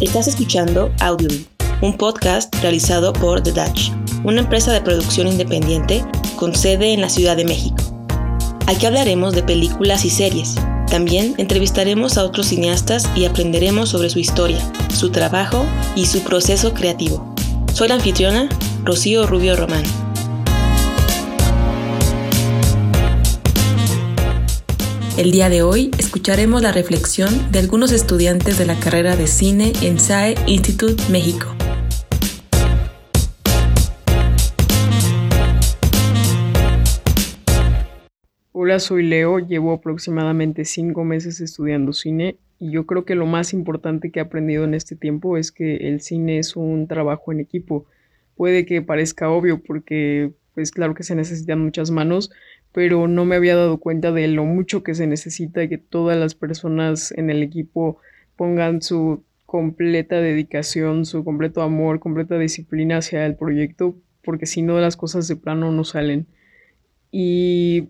Estás escuchando Audio, un podcast realizado por The Dutch, una empresa de producción independiente con sede en la Ciudad de México. Aquí hablaremos de películas y series. También entrevistaremos a otros cineastas y aprenderemos sobre su historia, su trabajo y su proceso creativo. Soy la anfitriona, Rocío Rubio Román. El día de hoy escucharemos la reflexión de algunos estudiantes de la carrera de cine en SAE Institute México. Hola, soy Leo, llevo aproximadamente cinco meses estudiando cine y yo creo que lo más importante que he aprendido en este tiempo es que el cine es un trabajo en equipo. Puede que parezca obvio porque pues claro que se necesitan muchas manos, pero no me había dado cuenta de lo mucho que se necesita que todas las personas en el equipo pongan su completa dedicación, su completo amor, completa disciplina hacia el proyecto, porque si no las cosas de plano no salen. Y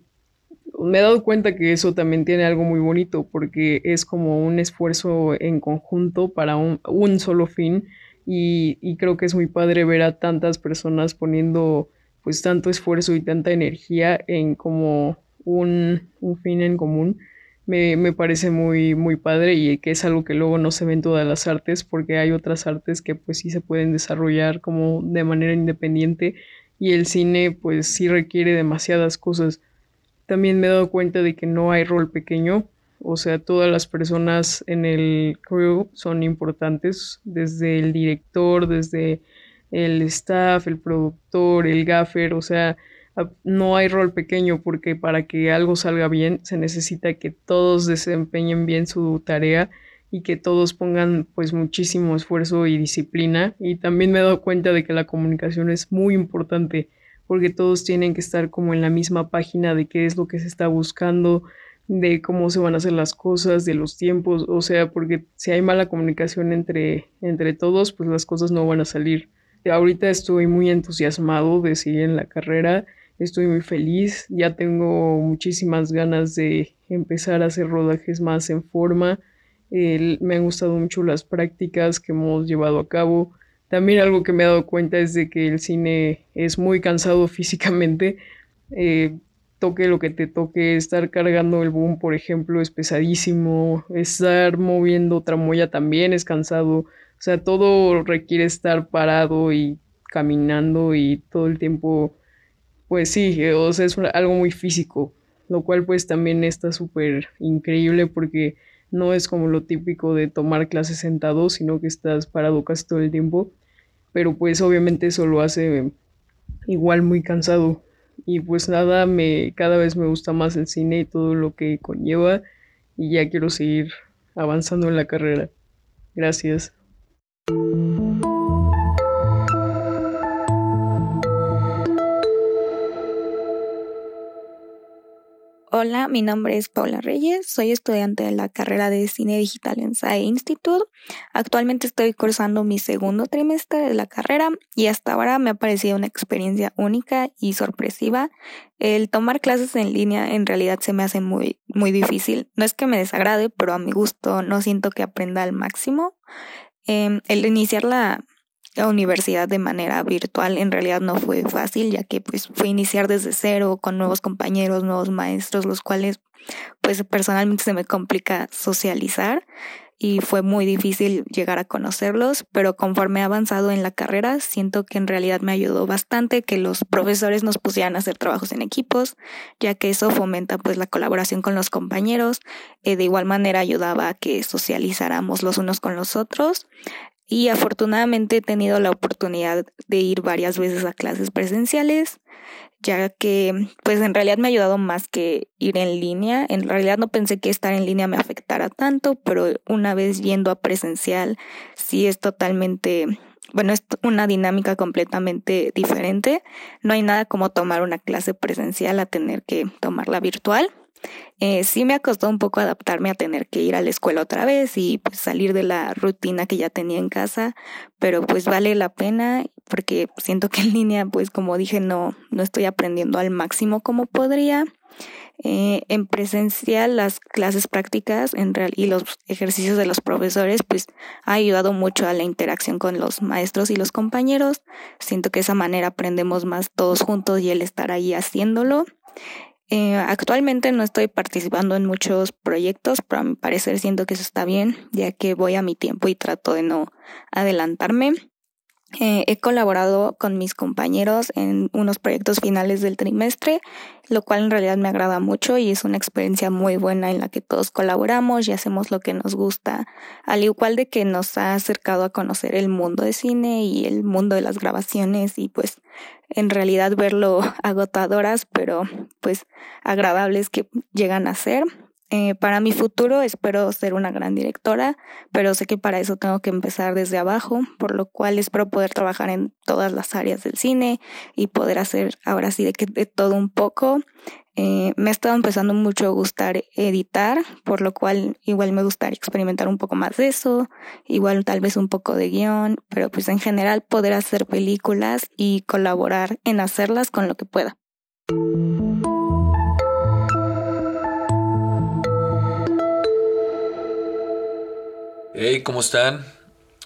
me he dado cuenta que eso también tiene algo muy bonito, porque es como un esfuerzo en conjunto para un, solo fin, y creo que es muy padre ver a tantas personas poniendo pues tanto esfuerzo y tanta energía en como un, fin en común, me, parece muy, muy padre y que es algo que luego no se ve en todas las artes porque hay otras artes que pues sí se pueden desarrollar como de manera independiente y el cine pues sí requiere demasiadas cosas. También me he dado cuenta de que no hay rol pequeño, o sea, todas las personas en el crew son importantes, desde el director, desde el staff, el productor, el gaffer, o sea, no hay rol pequeño porque para que algo salga bien se necesita que todos desempeñen bien su tarea y que todos pongan pues muchísimo esfuerzo y disciplina. Y también me he dado cuenta de que la comunicación es muy importante porque todos tienen que estar como en la misma página de qué es lo que se está buscando, de cómo se van a hacer las cosas, de los tiempos, o sea, porque si hay mala comunicación entre, entre todos, pues las cosas no van a salir Ahorita estoy muy entusiasmado de seguir en la carrera, estoy muy feliz, ya tengo muchísimas ganas de empezar a hacer rodajes más en forma. me han gustado mucho las prácticas que hemos llevado a cabo. También algo que me he dado cuenta es de que el cine es muy cansado físicamente. Eh, toque lo que te toque, estar cargando el boom, por ejemplo, es pesadísimo. Estar moviendo tramoya también es cansado. O sea, todo requiere estar parado y caminando y todo el tiempo, pues sí, o sea, es algo muy físico, lo cual pues también está súper increíble porque no es como lo típico de tomar clases sentado, sino que estás parado casi todo el tiempo, pero pues obviamente eso lo hace igual muy cansado y pues nada, me cada vez me gusta más el cine y todo lo que conlleva y ya quiero seguir avanzando en la carrera. Gracias. Hola, mi nombre es Paula Reyes, soy estudiante de la carrera de Cine Digital en SAE Institute. Actualmente estoy cursando mi segundo trimestre de la carrera y hasta ahora me ha parecido una experiencia única y sorpresiva. El tomar clases en línea en realidad se me hace muy, muy difícil. No es que me desagrade, pero a mi gusto no siento que aprenda al máximo. Em, el iniciar la, universidad de manera virtual en realidad no fue fácil, ya que pues fue iniciar desde cero con nuevos compañeros, nuevos maestros, los cuales pues personalmente se me complica socializar y fue muy difícil llegar a conocerlos, pero conforme he avanzado en la carrera, siento que en realidad me ayudó bastante que los profesores nos pusieran a hacer trabajos en equipos, ya que eso fomenta pues la colaboración con los compañeros, eh, de igual manera ayudaba a que socializáramos los unos con los otros y afortunadamente he tenido la oportunidad de ir varias veces a clases presenciales, ya que pues en realidad me ha ayudado más que ir en línea. En realidad no pensé que estar en línea me afectara tanto, pero una vez yendo a presencial sí es totalmente, bueno, es una dinámica completamente diferente. No hay nada como tomar una clase presencial a tener que tomarla virtual. Eh, sí me ha costado un poco adaptarme a tener que ir a la escuela otra vez y pues, salir de la rutina que ya tenía en casa, pero pues vale la pena porque siento que en línea, pues como dije, no, no estoy aprendiendo al máximo como podría. Eh, en presencial, las clases prácticas en real y los ejercicios de los profesores, pues ha ayudado mucho a la interacción con los maestros y los compañeros. Siento que de esa manera aprendemos más todos juntos y el estar ahí haciéndolo. Eh, actualmente no estoy participando en muchos proyectos, pero a mi parecer siento que eso está bien, ya que voy a mi tiempo y trato de no adelantarme. Eh, he colaborado con mis compañeros en unos proyectos finales del trimestre, lo cual en realidad me agrada mucho y es una experiencia muy buena en la que todos colaboramos y hacemos lo que nos gusta, al igual de que nos ha acercado a conocer el mundo de cine y el mundo de las grabaciones y pues en realidad verlo agotadoras, pero pues agradables que llegan a ser. Eh, para mi futuro espero ser una gran directora, pero sé que para eso tengo que empezar desde abajo, por lo cual espero poder trabajar en todas las áreas del cine y poder hacer ahora sí de, que, de todo un poco. Eh, me ha estado empezando mucho a gustar editar, por lo cual igual me gustaría experimentar un poco más de eso, igual tal vez un poco de guion, pero pues en general poder hacer películas y colaborar en hacerlas con lo que pueda. Hey, ¿cómo están?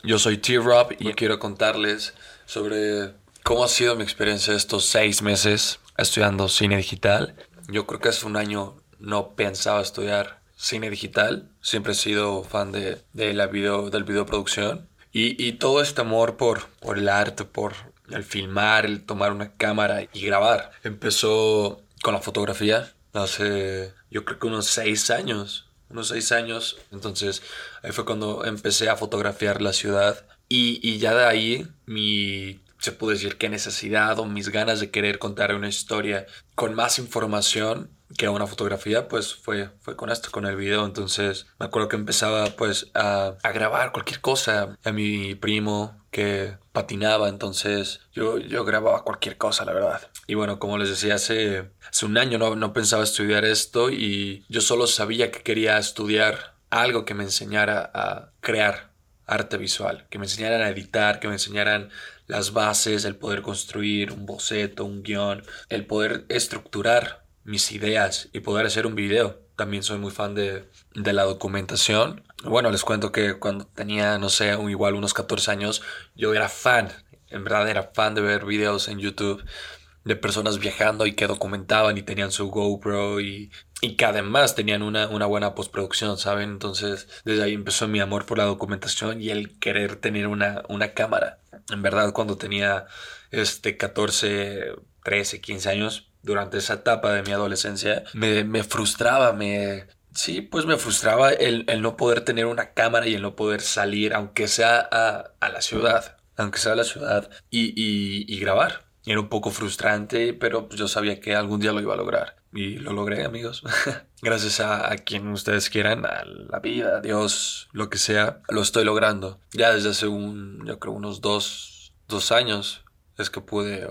Yo soy T-Rob y quiero contarles sobre cómo ha sido mi experiencia estos seis meses estudiando cine digital. Yo creo que hace un año no pensaba estudiar cine digital. Siempre he sido fan de, de la video, del videoproducción. Y, y todo este amor por, por el arte, por el filmar, el tomar una cámara y grabar. Empezó con la fotografía hace yo creo que unos seis años unos seis años. Entonces ahí fue cuando empecé a fotografiar la ciudad. Y, y ya de ahí mi, se puede decir qué necesidad o mis ganas de querer contar una historia con más información que una fotografía, pues fue, fue con esto, con el video. Entonces me acuerdo que empezaba pues a, a grabar cualquier cosa. A mi primo que patinaba, entonces yo, yo grababa cualquier cosa, la verdad. Y bueno, como les decía, hace, hace un año no, no pensaba estudiar esto y yo solo sabía que quería estudiar algo que me enseñara a crear arte visual, que me enseñaran a editar, que me enseñaran las bases, el poder construir un boceto, un guion, el poder estructurar mis ideas y poder hacer un video. También soy muy fan de, de la documentación. Bueno, les cuento que cuando tenía, no sé, igual unos 14 años, yo era fan, en verdad era fan de ver videos en YouTube de personas viajando y que documentaban y tenían su GoPro y, y que además tenían una, una buena postproducción, ¿saben? Entonces desde ahí empezó mi amor por la documentación y el querer tener una, una cámara. En verdad cuando tenía este 14, 13, 15 años, durante esa etapa de mi adolescencia, me, me frustraba, me... Sí, pues me frustraba el, el, no poder tener una cámara y el no poder salir, aunque sea a, a la ciudad, aunque sea a la ciudad, y, y, grabar. Era un poco frustrante, pero pues yo sabía que algún día lo iba a lograr. Y lo logré, amigos. Gracias a, a, quien ustedes quieran, a la vida, a Dios, lo que sea, lo estoy logrando. Ya desde hace un, yo creo, unos dos, dos años es que pude eh,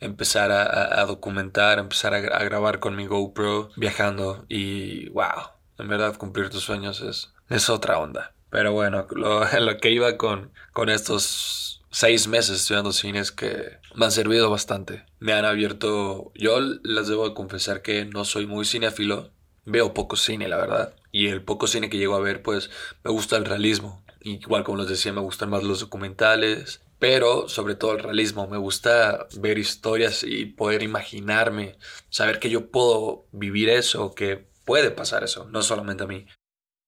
empezar a, documentar, empezar a, a, grabar con mi GoPro viajando y wow, en verdad cumplir tus sueños es, es otra onda. Pero bueno, lo, lo que iba con, con estos seis meses estudiando cines que me han servido bastante. Me han abierto... Yo les debo confesar que no soy muy cinéfilo. Veo poco cine, la verdad. Y el poco cine que llego a ver, pues me gusta el realismo. Igual como les decía, me gustan más los documentales. Pero sobre todo el realismo. Me gusta ver historias y poder imaginarme. Saber que yo puedo vivir eso, que puede pasar eso. No solamente a mí.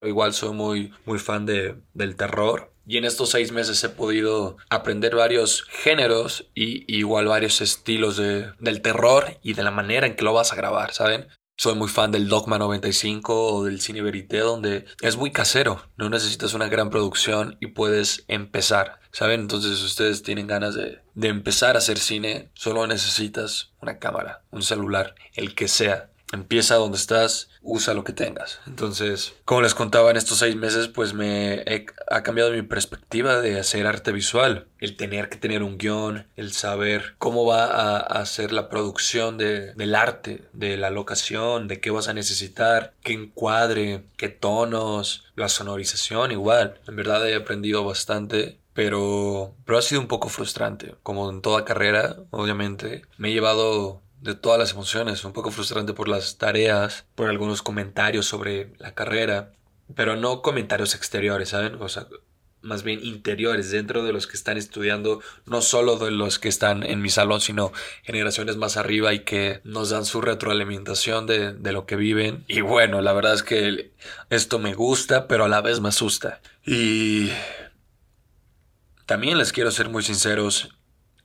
Igual soy muy, muy fan de, del terror y en estos seis meses he podido aprender varios géneros y, igual varios estilos de, del terror y de la manera en que lo vas a grabar, ¿saben? Soy muy fan del Dogma 95 o del Cine Verité, donde es muy casero. No necesitas una gran producción y puedes empezar, ¿saben? Entonces, si ustedes tienen ganas de, de empezar a hacer cine, solo necesitas una cámara, un celular, el que sea. Empieza donde estás, usa lo que tengas. Entonces, como les contaba, en estos seis meses, pues me ha cambiado mi perspectiva de hacer arte visual. El tener que tener un guion, el saber cómo va a, ser la producción de, del arte, de la locación, de qué vas a necesitar, qué encuadre, qué tonos, la sonorización igual. En verdad he aprendido bastante pero, pero ha sido un poco frustrante. Como en toda carrera, obviamente, me he llevado de todas las emociones, un poco frustrante por las tareas, por algunos comentarios sobre la carrera, pero no comentarios exteriores, ¿saben? O sea, más bien interiores dentro de los que están estudiando, no solo de los que están en mi salón, sino generaciones más arriba y que nos dan su retroalimentación de, de lo que viven. Y bueno, la verdad es que esto me gusta, pero a la vez me asusta. Y también les quiero ser muy sinceros,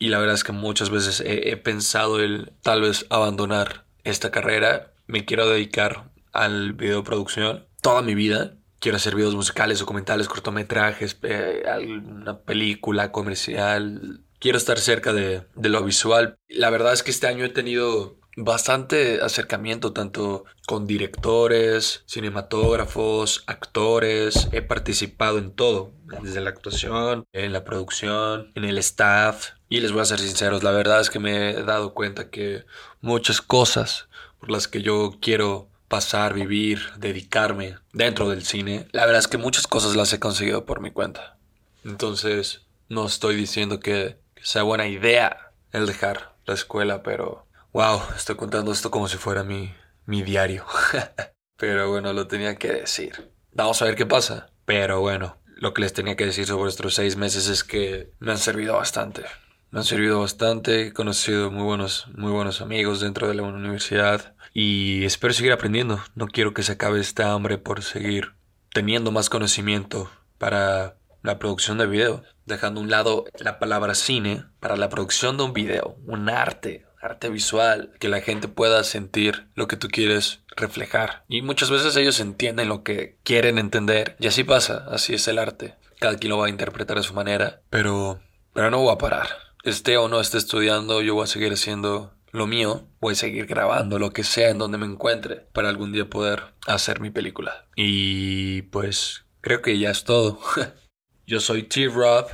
y la verdad es que muchas veces he, pensado el tal vez abandonar esta carrera. Me quiero dedicar al videoproducción toda mi vida quiero hacer videos musicales, documentales, cortometrajes, eh, una película comercial. Quiero estar cerca de, de, lo visual. La verdad es que este año he tenido bastante acercamiento tanto con directores, cinematógrafos, actores. He participado en todo, desde la actuación, en la producción, en el staff. Y les voy a ser sinceros, la verdad es que me he dado cuenta que muchas cosas por las que yo quiero pasar, vivir, dedicarme dentro del cine, la verdad es que muchas cosas las he conseguido por mi cuenta. Entonces, no estoy diciendo que, sea buena idea el dejar la escuela, pero wow, estoy contando esto como si fuera mi, mi diario. pero bueno, lo tenía que decir. Vamos a ver qué pasa. Pero bueno, lo que les tenía que decir sobre estos seis meses es que me han servido bastante. Me han servido bastante, he conocido muy buenos, muy buenos amigos dentro de la universidad y espero seguir aprendiendo. No quiero que se acabe esta hambre por seguir teniendo más conocimiento para la producción de video, dejando a un lado la palabra cine para la producción de un video, un arte, arte visual, que la gente pueda sentir lo que tú quieres reflejar. Y muchas veces ellos entienden lo que quieren entender y así pasa, así es el arte. Cada quien lo va a interpretar a su manera, pero pero no voy a parar. Esté o no esté estudiando, yo voy a seguir haciendo lo mío, voy a seguir grabando lo que sea en donde me encuentre para algún día poder hacer mi película. Y pues creo que ya es todo. Yo soy T-Rob.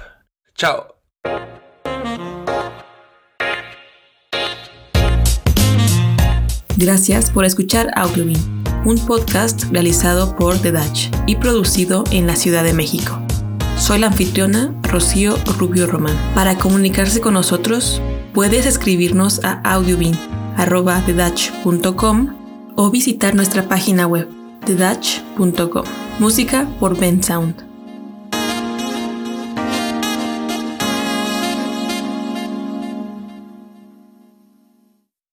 Chao. Gracias por escuchar Audiobeam, un podcast realizado por The Dutch y producido en la Ciudad de México. Soy la anfitriona Rocío Rubio Román. Para comunicarse con nosotros, Puedes escribirnos a audiobin.com o visitar nuestra página web thedutch.com. Música por Ben Sound.